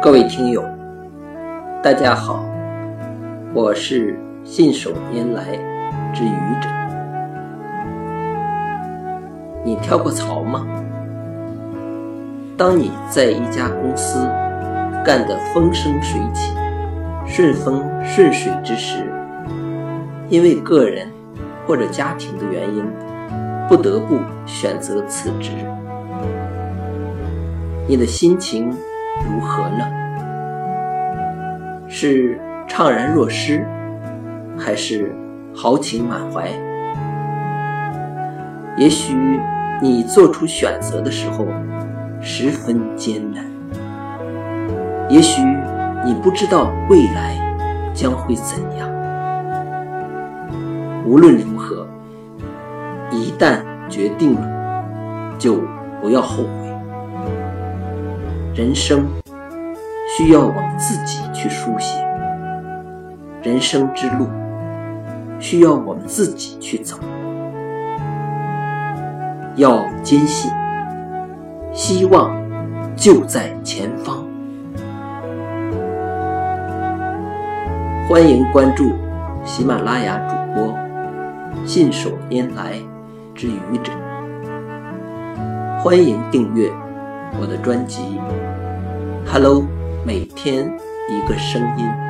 各位听友，大家好，我是信手拈来之愚者。你跳过槽吗？当你在一家公司干得风生水起、顺风顺水之时，因为个人或者家庭的原因，不得不选择辞职，你的心情？如何呢？是怅然若失，还是豪情满怀？也许你做出选择的时候十分艰难，也许你不知道未来将会怎样。无论如何，一旦决定了，就不要后悔。人生需要我们自己去书写，人生之路需要我们自己去走。要坚信，希望就在前方。欢迎关注喜马拉雅主播信手拈来之愚者，欢迎订阅。我的专辑《Hello》，每天一个声音。